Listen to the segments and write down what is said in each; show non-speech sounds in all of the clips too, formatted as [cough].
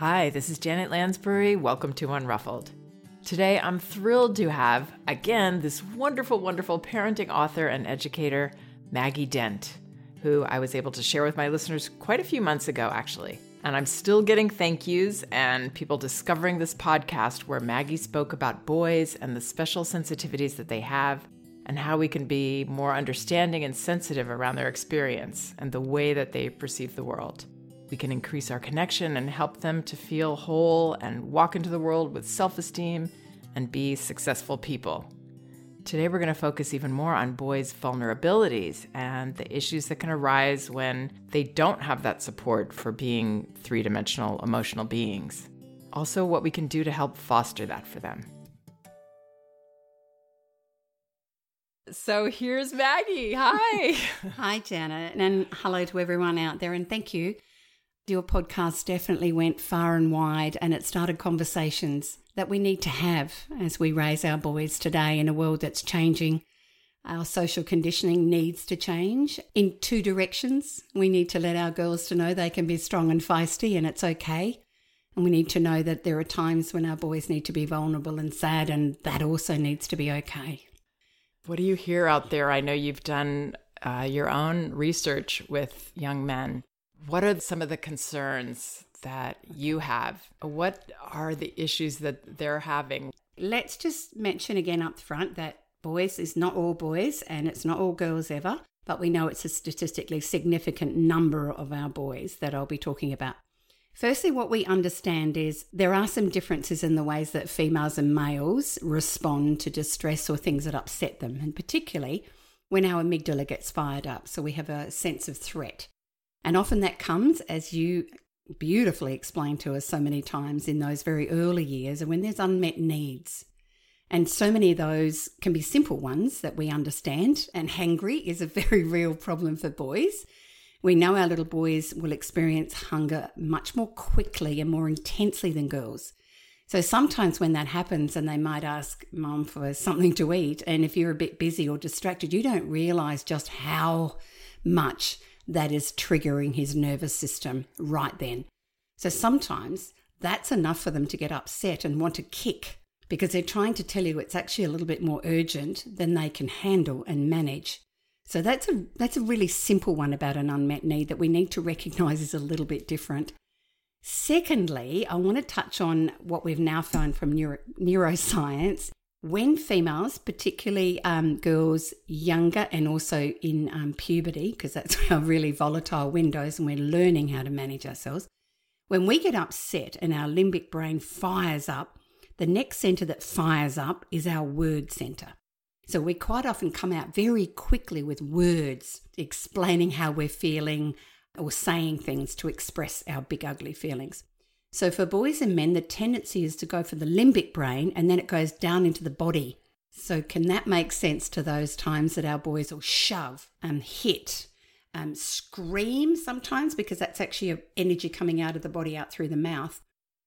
Hi, this is Janet Lansbury. Welcome to Unruffled. Today, I'm thrilled to have, again, this wonderful, wonderful parenting author and educator, Maggie Dent, who I was able to share with my listeners quite a few months ago, actually. And I'm still getting thank yous and people discovering this podcast where Maggie spoke about boys and the special sensitivities that they have and how we can be more understanding and sensitive around their experience and the way that they perceive the world. We can increase our connection and help them to feel whole and walk into the world with self esteem and be successful people. Today, we're going to focus even more on boys' vulnerabilities and the issues that can arise when they don't have that support for being three dimensional emotional beings. Also, what we can do to help foster that for them. So here's Maggie. Hi. [laughs] Hi, Janet, and hello to everyone out there. And thank you your podcast definitely went far and wide and it started conversations that we need to have as we raise our boys today in a world that's changing. Our social conditioning needs to change in two directions. We need to let our girls to know they can be strong and feisty and it's okay. And we need to know that there are times when our boys need to be vulnerable and sad and that also needs to be okay. What do you hear out there? I know you've done uh, your own research with young men. What are some of the concerns that you have? What are the issues that they're having? Let's just mention again up front that boys is not all boys and it's not all girls ever, but we know it's a statistically significant number of our boys that I'll be talking about. Firstly, what we understand is there are some differences in the ways that females and males respond to distress or things that upset them, and particularly when our amygdala gets fired up. So we have a sense of threat. And often that comes, as you beautifully explained to us so many times in those very early years, and when there's unmet needs. And so many of those can be simple ones that we understand. And hangry is a [laughs] very real problem for boys. We know our little boys will experience hunger much more quickly and more intensely than girls. So sometimes when that happens and they might ask mom for something to eat, and if you're a bit busy or distracted, you don't realize just how much that is triggering his nervous system right then. So sometimes that's enough for them to get upset and want to kick because they're trying to tell you it's actually a little bit more urgent than they can handle and manage. So that's a that's a really simple one about an unmet need that we need to recognize is a little bit different. Secondly, I want to touch on what we've now found from neuro, neuroscience when females, particularly um, girls younger and also in um, puberty, because that's [laughs] our really volatile windows and we're learning how to manage ourselves, when we get upset and our limbic brain fires up, the next center that fires up is our word center. So we quite often come out very quickly with words explaining how we're feeling or saying things to express our big ugly feelings. So for boys and men, the tendency is to go for the limbic brain and then it goes down into the body. So can that make sense to those times that our boys will shove and hit, um, scream sometimes because that's actually energy coming out of the body out through the mouth?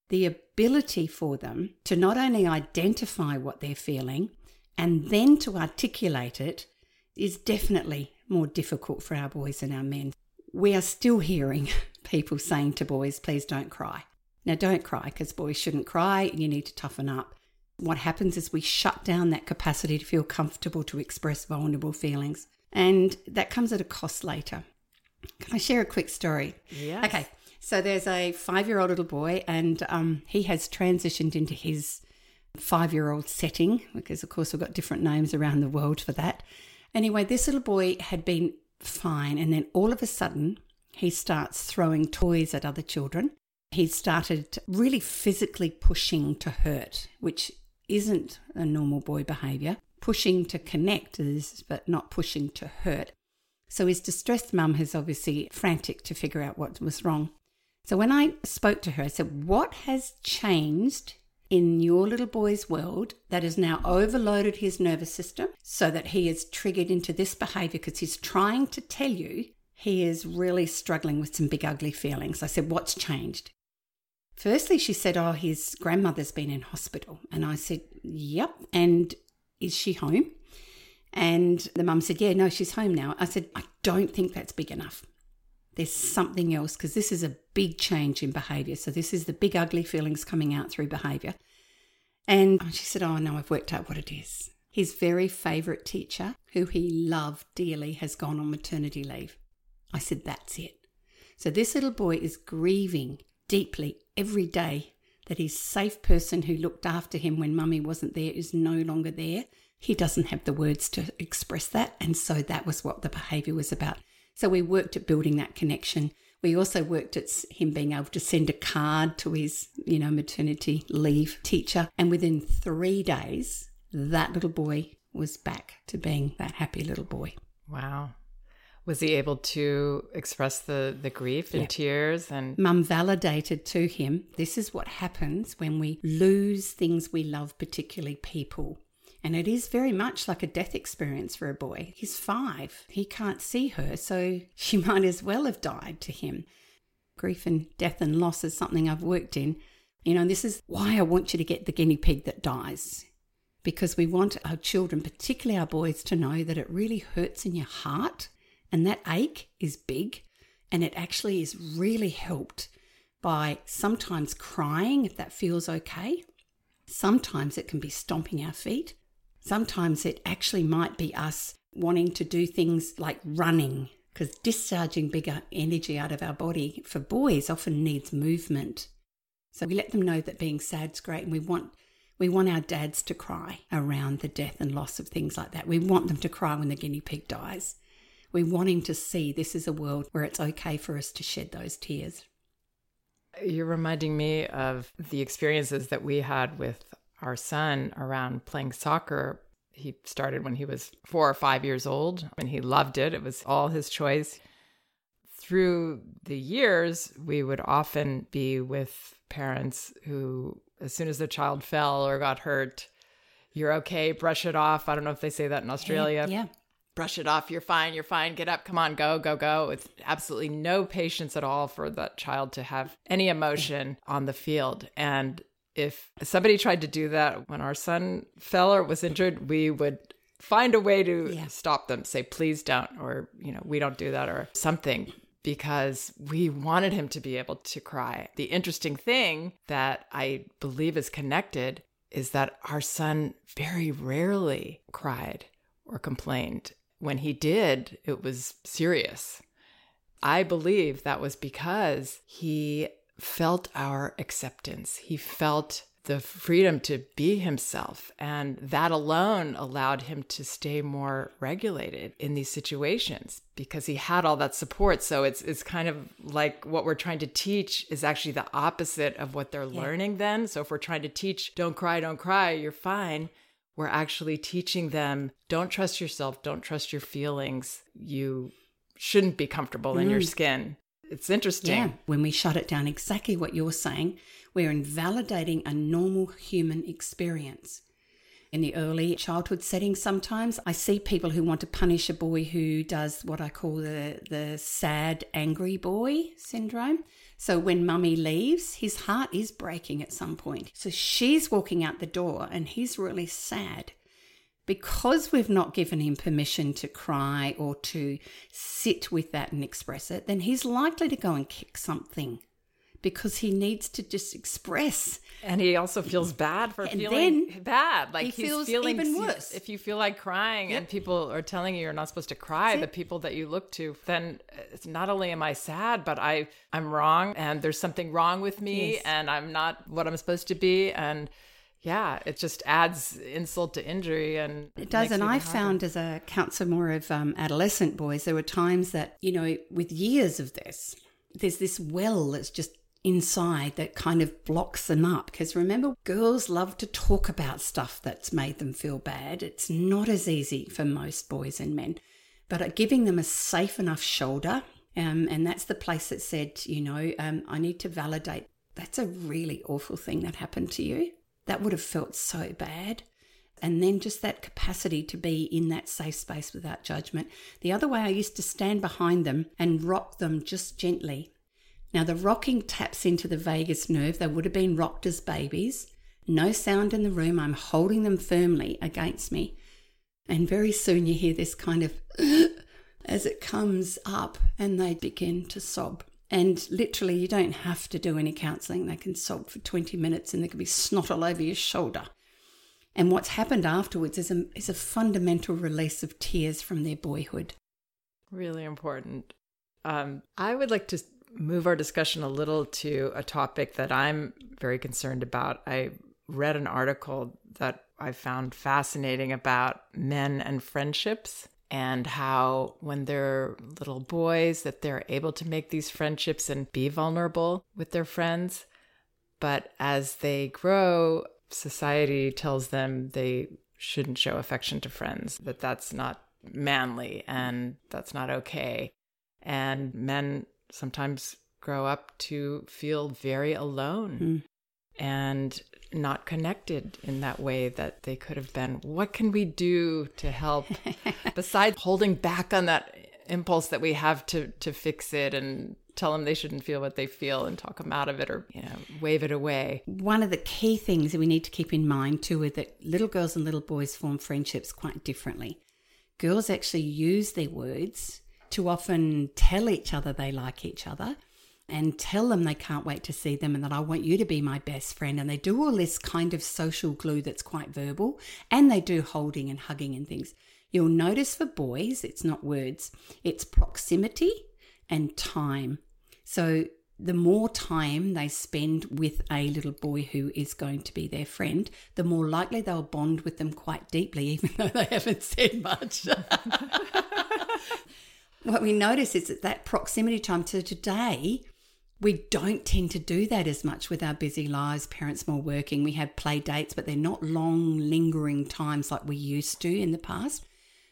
The ability for them to not only identify what they're feeling and then to articulate it is definitely more difficult for our boys and our men. We are still hearing [laughs] people saying to boys, please don't cry. Now, don't cry because boys shouldn't cry. You need to toughen up. What happens is we shut down that capacity to feel comfortable to express vulnerable feelings. And that comes at a cost later. Can I share a quick story? Yeah. Okay. So there's a five year old little boy, and um, he has transitioned into his five year old setting because, of course, we've got different names around the world for that. Anyway, this little boy had been fine, and then all of a sudden, he starts throwing toys at other children he started really physically pushing to hurt, which isn't a normal boy behavior. Pushing to connect is, but not pushing to hurt. So his distressed mum is obviously frantic to figure out what was wrong. So when I spoke to her, I said, What has changed in your little boy's world that has now overloaded his nervous system so that he is triggered into this behavior because he's trying to tell you he is really struggling with some big ugly feelings. I said, What's changed? Firstly, she said, Oh, his grandmother's been in hospital. And I said, Yep. And is she home? And the mum said, Yeah, no, she's home now. I said, I don't think that's big enough. There's something else because this is a big change in behavior. So, this is the big, ugly feelings coming out through behavior. And she said, Oh, no, I've worked out what it is. His very favorite teacher, who he loved dearly, has gone on maternity leave. I said, That's it. So, this little boy is grieving deeply every day that his safe person who looked after him when mummy wasn't there is no longer there. He doesn't have the words to express that. And so that was what the behavior was about. So we worked at building that connection. We also worked at him being able to send a card to his, you know, maternity leave teacher. And within three days, that little boy was back to being that happy little boy. Wow. Was he able to express the, the grief and yeah. tears and Mum validated to him this is what happens when we lose things we love, particularly people. And it is very much like a death experience for a boy. He's five. He can't see her, so [laughs] she might as well have died to him. Grief and death and loss is something I've worked in. You know, this is why I want you to get the guinea pig that dies. Because we want our children, particularly our boys, to know that it really hurts in your heart and that ache is big. And it actually is really helped by sometimes crying if that feels okay. Sometimes it can be stomping our feet. Sometimes it actually might be us wanting to do things like running, because discharging bigger energy out of our body for boys often needs movement. So we let them know that being sad's great and we want we want our dads to cry around the death and loss of things like that. We want them to cry when the guinea pig dies. We're wanting to see this is a world where it's okay for us to shed those tears. You're reminding me of the experiences that we had with our son around playing soccer. He started when he was four or five years old and he loved it. It was all his choice. Through the years, we would often be with parents who, as soon as the child fell or got hurt, you're okay, brush it off. I don't know if they say that in Australia. Yeah. Brush it off. You're fine. You're fine. Get up. Come on. Go, go, go. With absolutely no patience at all for that child to have any emotion on the field. And if somebody tried to do that when our son fell or was injured, we would find a way to yeah. stop them, say, please don't, or, you know, we don't do that, or something, because we wanted him to be able to cry. The interesting thing that I believe is connected is that our son very rarely cried or complained. When he did, it was serious. I believe that was because he felt our acceptance. He felt the freedom to be himself. And that alone allowed him to stay more regulated in these situations because he had all that support. So it's it's kind of like what we're trying to teach is actually the opposite of what they're yeah. learning then. So if we're trying to teach don't cry, don't cry, you're fine, we're actually teaching them don't trust yourself, don't trust your feelings. You shouldn't be comfortable mm. in your mm. skin. It's interesting. Yeah, when we shut it down, exactly what you're saying, we're invalidating a normal human experience. In the early childhood setting, sometimes I see people who want to punish a boy who does what I call the, the sad, angry boy syndrome. So when mummy leaves, his heart is breaking at some point. So she's walking out the door and he's really sad because we've not given him permission to cry or to sit with that and express it, then he's likely to go and kick something because he needs to just express. And he also feels bad for and feeling bad. Like he feels feeling even worse. If you feel like crying yep. and people are telling you you're not supposed to cry, the people that you look to, then it's not only am I sad, but I I'm wrong and there's something wrong with me yes. and I'm not what I'm supposed to be and yeah, it just adds insult to injury, and it does. And I found as a counselor more of um, adolescent boys, there were times that you know, with years of this, there's this well that's just inside that kind of blocks them up. Because remember, girls love to talk about stuff that's made them feel bad. It's not as easy for most boys and men, but giving them a safe enough shoulder. Um, and that's the place that said, you know, um, I need to validate that's a really awful thing that happened to you. That would have felt so bad. And then just that capacity to be in that safe space without judgment. The other way, I used to stand behind them and rock them just gently. Now, the rocking taps into the vagus nerve. They would have been rocked as babies. No sound in the room. I'm holding them firmly against me. And very soon you hear this kind of [gasps] as it comes up and they begin to sob. And literally, you don't have to do any counselling. They can sob for 20 minutes and there can be snot all over your shoulder. And what's happened afterwards is a, is a fundamental release of tears from their boyhood. Really important. Um, I would like to move our discussion a little to a topic that I'm very concerned about. I read an article that I found fascinating about men and friendships and how when they're little boys that they're able to make these friendships and be vulnerable with their friends but as they grow society tells them they shouldn't show affection to friends that that's not manly and that's not okay and men sometimes grow up to feel very alone mm. and not connected in that way that they could have been. What can we do to help [laughs] besides holding back on that impulse that we have to to fix it and tell them they shouldn't feel what they feel and talk them out of it or you know wave it away one of the key things that we need to keep in mind too is that little girls and little boys form friendships quite differently girls actually use their words to often tell each other they like each other and tell them they can't wait to see them and that I want you to be my best friend. And they do all this kind of social glue that's quite verbal and they do holding and hugging and things. You'll notice for boys, it's not words, it's proximity and time. So the more time they spend with a little boy who is going to be their friend, the more likely they'll bond with them quite deeply, [laughs] even though they haven't said much. [laughs] what we notice is that that proximity time to today we don't tend to do that as much with our busy lives, parents more working. We have play dates, but they're not long, lingering times like we used to in the past.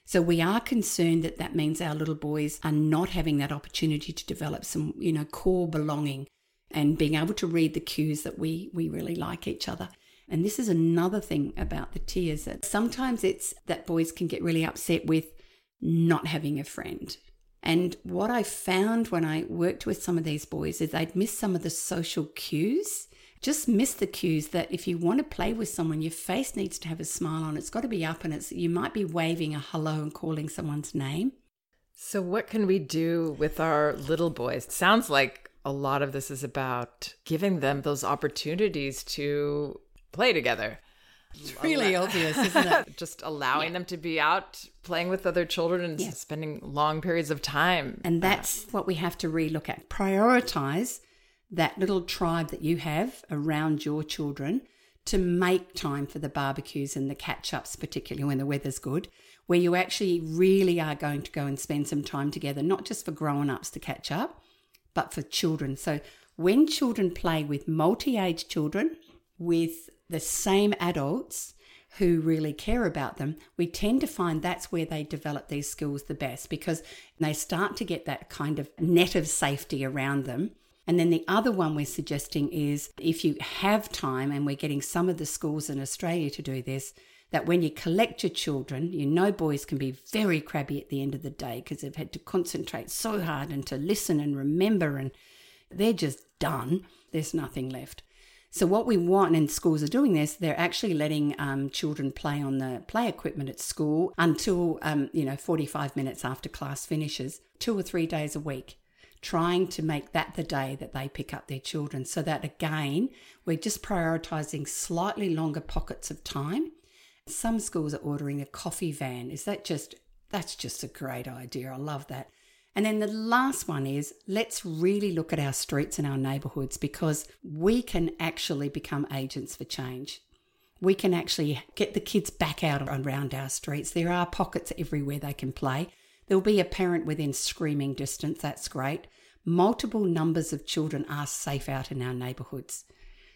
So we are concerned that that means our little boys are not having that opportunity to develop some, you know, core belonging and being able to read the cues that we we really like each other. And this is another thing about the tears that sometimes it's that boys can get really upset with not having a friend and what I found when I worked with some of these boys is they'd miss some of the social cues. Just miss the cues that if you want to play with someone, your face needs to have a smile on. It's got to be up and it's you might be waving a hello and calling someone's name. So what can we do with our little boys? It sounds like a lot of this is about giving them those opportunities to play together. It's really obvious, [laughs] isn't it? Just allowing yeah. them to be out playing with other children and spending long periods of time. And that's uh, what we have to relook at. Prioritize that little tribe that you have around your children to make time for the barbecues and the catch ups, particularly when the weather's good, where you actually really are going to go and spend some time together, not just for grown ups to catch up, but for children. So when children play with multi age children, with the same adults who really care about them, we tend to find that's where they develop these skills the best because they start to get that kind of net of safety around them. And then the other one we're suggesting is if you have time, and we're getting some of the schools in Australia to do this, that when you collect your children, you know boys can be very crabby at the end of the day because they've had to concentrate so hard and to listen and remember, and they're just done. There's nothing left. So what we want, and schools are doing this, they're actually letting um, children play on the play equipment at school until um, you know 45 minutes after class finishes, two or three days a week, trying to make that the day that they pick up their children. So that again, we're just prioritizing slightly longer pockets of time. Some schools are ordering a coffee van. Is that just that's just a great idea. I love that. And then the last one is let's really look at our streets and our neighborhoods because we can actually become agents for change. We can actually get the kids back out around our streets. There are pockets everywhere they can play. There'll be a parent within screaming distance. That's great. Multiple numbers of children are safe out in our neighborhoods.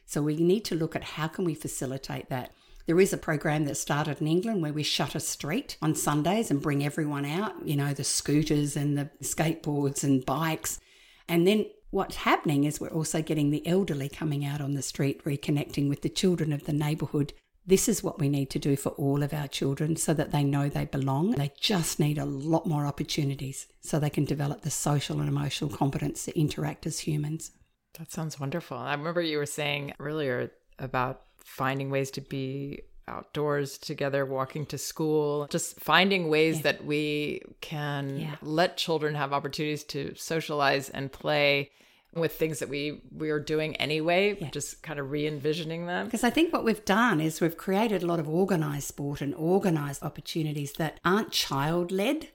So we need to look at how can we facilitate that. There is a program that started in England where we shut a street on Sundays and bring everyone out, you know, the scooters and the skateboards and bikes. And then what's happening is we're also getting the elderly coming out on the street, reconnecting with the children of the neighbourhood. This is what we need to do for all of our children so that they know they belong. They just need a lot more opportunities so they can develop the social and emotional competence to interact as humans. That sounds wonderful. I remember you were saying earlier about finding ways to be outdoors together, walking to school, just finding ways yeah. that we can yeah. let children have opportunities to socialize and play with things that we we are doing anyway, yeah. just kind of re-envisioning them. Because I think what we've done is we've created a lot of organized sport and organized opportunities that aren't child led.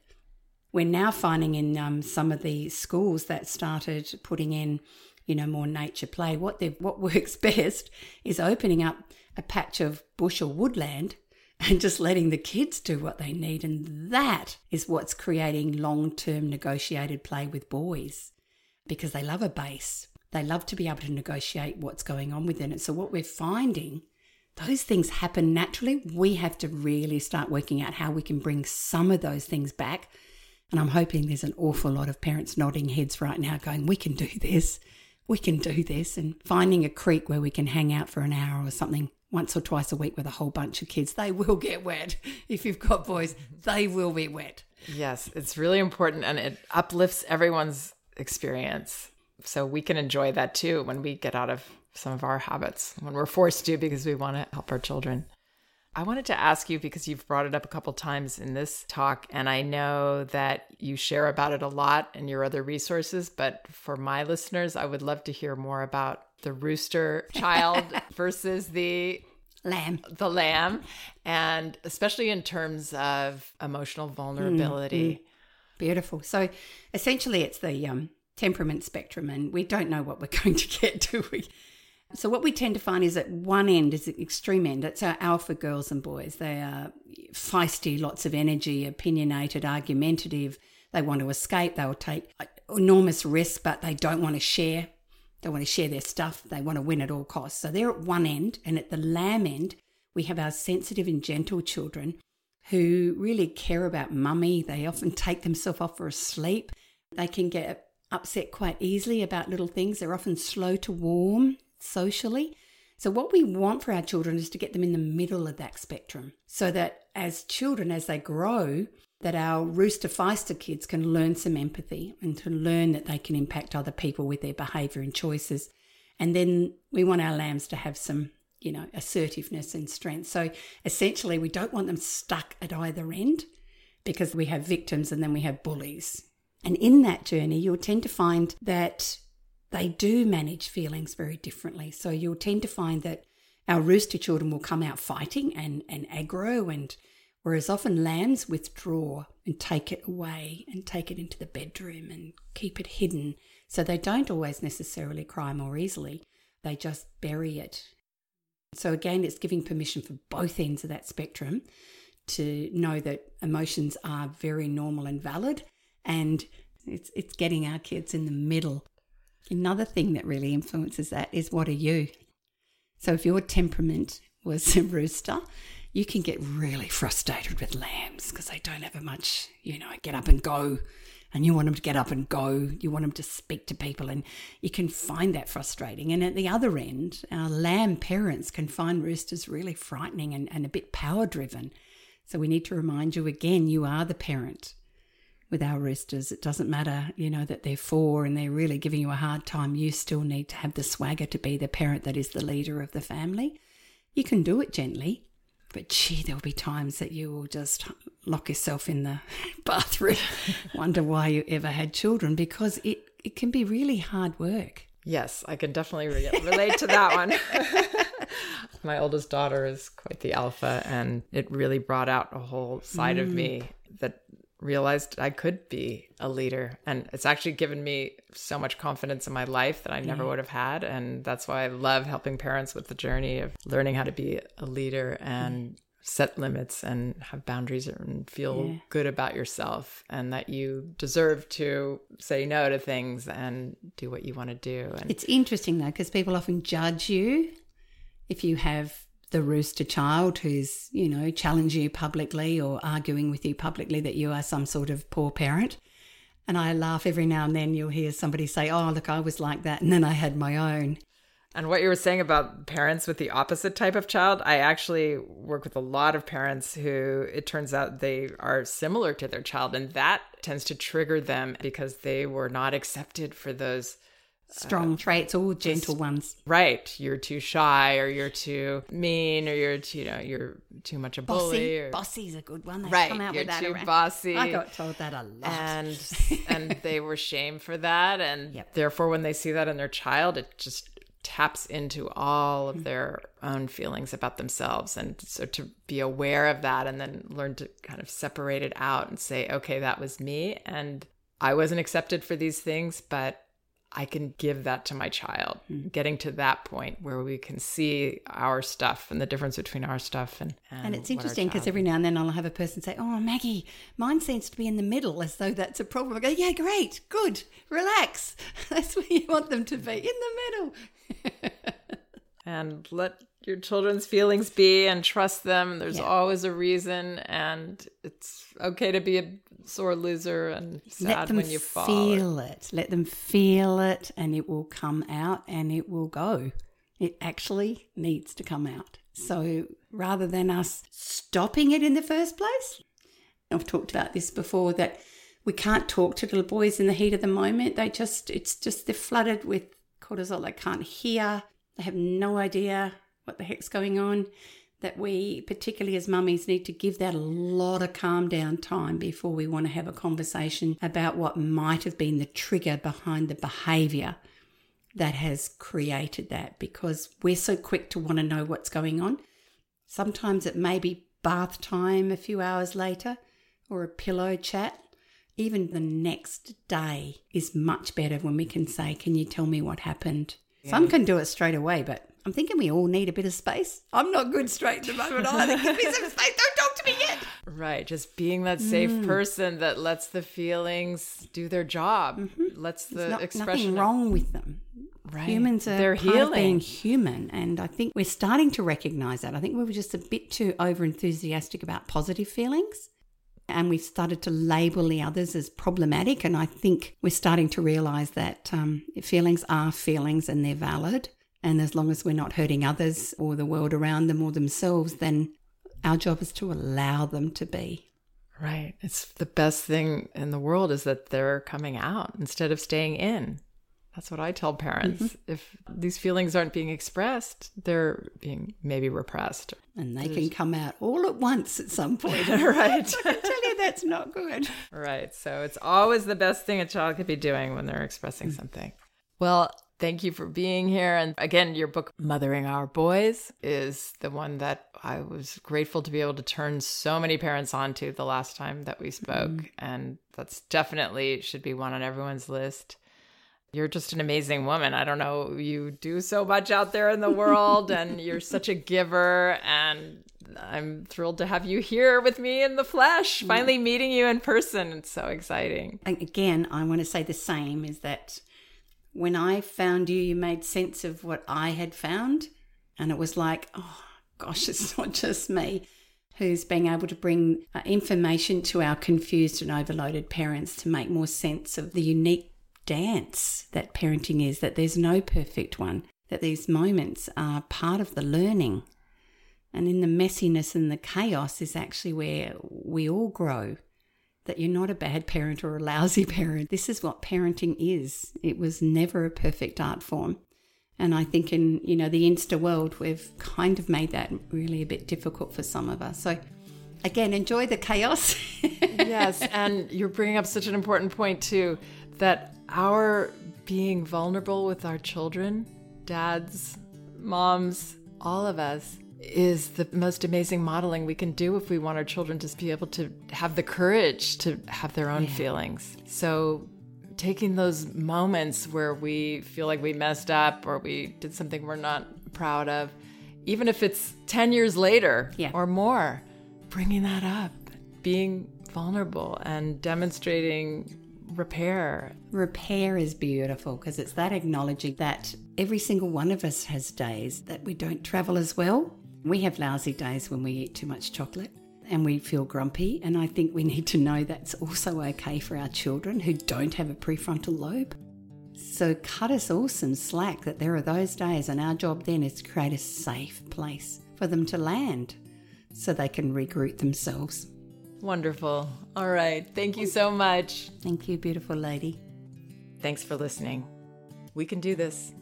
We're now finding in um, some of the schools that started putting in, you know, more nature play. What they what [laughs] works best is opening up a patch of bush or woodland and just letting the kids do what they need. And that is what's creating long term negotiated play with boys because they love a base. They love to be able to negotiate what's going on within it. So, what we're finding, those things happen naturally. We have to really start working out how we can bring some of those things back. And I'm hoping there's an awful lot of parents nodding heads right now going, We can do this. We can do this. And finding a creek where we can hang out for an hour or something once or twice a week with a whole bunch of kids. They will get wet. [laughs] If you've got boys, they will be wet. Yes, it's really important and it uplifts everyone's experience. So we can enjoy that too when we get out of some of our habits, when we're forced to because we want to help our children. I wanted to ask you because you've brought it up a couple times in this talk, and I know that you share about it a lot in your other resources. But for my listeners, I would love to hear more about the rooster child [laughs] versus the lamb the lamb and especially in terms of emotional vulnerability mm, mm. Beautiful. So essentially, it's the um, temperament spectrum, and we don't know what we're [laughs] going to get, do we? So what we tend to find is at one end is the extreme end. It's our alpha girls and boys. They are feisty, lots of energy, opinionated, argumentative. They want to escape. They will take enormous risks, but they don't want to share. They want to share their stuff. They want to win at all costs. So they're at one end, and at the lamb end, we have our sensitive and gentle children who really care about mummy. They often take themselves off for a sleep. They can get upset quite easily about little things. They're often slow to warm socially. So, what we want for our children is to get them in the middle of that spectrum so that as children, as they grow, that our rooster feister kids can learn some empathy and to learn that they can impact other people with their behavior and choices. And then we want our lambs to have some you know, assertiveness and strength. So essentially, we don't want them stuck at either end because we have victims and then we have bullies. And in that journey, you'll tend to find that they do manage feelings very differently. So you'll tend to find that our rooster children will come out fighting and, and aggro, and whereas often lambs withdraw and take it away and take it into the bedroom and keep it hidden. So they don't always necessarily cry more easily, they just bury it so, again, it's giving permission for both ends of that spectrum to know that emotions are very normal and valid, and it's, it's getting our kids in the middle. Another thing that really influences that is what are you? So, if your temperament was [laughs] a rooster, you can get really frustrated with lambs because they don't have a much, you know, get up and go and you want them to get up and go. You want them to speak to people, and you can find that frustrating. And at the other end, our lamb parents can find roosters really frightening and, and a bit power driven. So we need to remind you again you are the parent with our roosters. It doesn't matter, you know, that they're four and they're really giving you a hard time. You still need to have the swagger to be the parent that is the leader of the family. You can do it gently, but gee, there'll be times that you will just lock yourself in the [laughs] bathroom, [laughs] wonder why you ever had children, because it, it can be really hard work. Yes, I can definitely re- relate to that one. [laughs] My oldest daughter is quite the alpha, and it really brought out a whole side mm. of me that realized I could be a leader. And it's actually given me so much confidence in my life that I never mm-hmm. would have had. And that's why I love helping parents with the journey of learning how to be a leader and mm-hmm. set limits and have boundaries and feel yeah. good about yourself and that you deserve to say no to things and do what you want to do. And it's interesting though, because people often judge you if you have the rooster child who's, you know, challenging you publicly or arguing with you publicly that you are some sort of poor parent. And I laugh every now and then you'll hear somebody say, Oh, look, I was like that. And then I had my own. And what you were saying about parents with the opposite type of child, I actually work with a lot of parents who it turns out they are similar to their child. And that tends to trigger them because they were not accepted for those strong um, traits, all gentle ones. Right. You're too shy or you're too mean or you're too, you know, you're too much a bully. Bossy, Or, bossy's a good one. They right. come out you're with that too around. bossy. I got told that a lot. and [laughs] and they were shamed for that and Yep. therefore when they see that in their child it just taps into all of their own feelings about themselves and so to be aware of that and then learn to kind of separate it out and say okay that was me and I wasn't accepted for these things but I can give that to my child. Mm. Getting to that point where we can see our stuff and the difference between our stuff and and, And it's interesting because every now and then I'll have a person say, Oh, Maggie, mine seems to be in the middle as though that's a problem. I go, Yeah, great, good, relax. [laughs] That's where you want them to be, in the middle. [laughs] and let your children's feelings be and trust them. There's Yeah. always a reason, and it's okay to be a sore loser and sad when you fall. feel it. Let them feel it, and it will come out and it will go. It actually needs to come out. So rather than us stopping it in the first place, I've talked about this before that we can't talk to little boys in the heat of the moment. They just, it's just, they're flooded with cortisol. They can't hear. They have no idea what the heck's going on. That we, particularly as mummies, need to give that a lot of calm down time before we want to have a conversation about what might have been the trigger behind the behavior that has created that because we're so quick to want to know what's going on. Sometimes it may be bath time a few hours later or a pillow chat. Even the next day is much better when we can say, Can you tell me what happened? Some can do it straight away, but I'm thinking we all need a bit of space. I'm not good straight at the moment [laughs] either. Give me some space. Don't talk to me yet. Right, just being that safe Mm. person that lets the feelings do their job, lets the not, expression. nothing wrong with them. right. Humans are They're of being healing. human, and I think we're starting to recognize that. I think we were just a bit too over enthusiastic about positive feelings, and we've started to label the others as problematic. And I think we're starting to realize that um, feelings are feelings and they're valid. And as long as we're not hurting others or the world around them or themselves, then our job is to allow them to be. Right. It's the best thing in the world is that they're coming out instead of staying in. That's what I tell parents. Mm-hmm. If these feelings aren't being expressed, they're being maybe repressed. And they can come out all at once at some [laughs] point. right. [laughs] I tell you, that's not good. Right. So it's always the best thing a child could be doing when they're expressing something. Well, thank you for being here. And again, your book, Mothering Our Boys, is the one that I was grateful to be able to turn so many parents onto the last time that we spoke. And that's definitely should be one on everyone's list. You're just an amazing woman. I don't know, you do so much out there in the world [laughs] and you're such a giver and I'm thrilled to have you here with me in the flesh, finally meeting you in person. It's so exciting. And again, I want to say the same is that when I found you, you made sense of what I had found. And it was like, oh, gosh, [laughs] it's not just me who's being able to bring uh, information to our confused and overloaded parents to make more sense of the unique dance that parenting is, that there's no perfect one, that these moments are part of the learning. And in the messiness and the chaos is actually where we all grow that you're not a bad parent or a lousy [laughs] parent. This is what parenting is. It was never a perfect art form. And I think in, you know, the Insta world, we've kind of made that really a bit difficult for some of us. So again, enjoy the chaos. [laughs] yes, and you're bringing up such an important point too that our being vulnerable with our children, dads, moms, all of us is the most amazing modeling we can do if we want our children to be able to have the courage to have their own feelings. So taking those moments where we feel like we messed up or we did something we're not proud of, even if it's 10 years later Yeah. or more, bringing that up, being vulnerable and demonstrating repair. Repair is beautiful because it's that acknowledging that every single one of us has days that we don't travel as well. We have lousy days when we eat too much chocolate and we feel grumpy. And I think we [laughs] need to know that's also okay for our children who don't have a prefrontal lobe. So cut us all some slack that there are those days, and our job then is to create a safe place for them to land so they can regroup themselves. Wonderful. All right. Thank you so much. Thank you, beautiful lady. Thanks for listening. We can do this.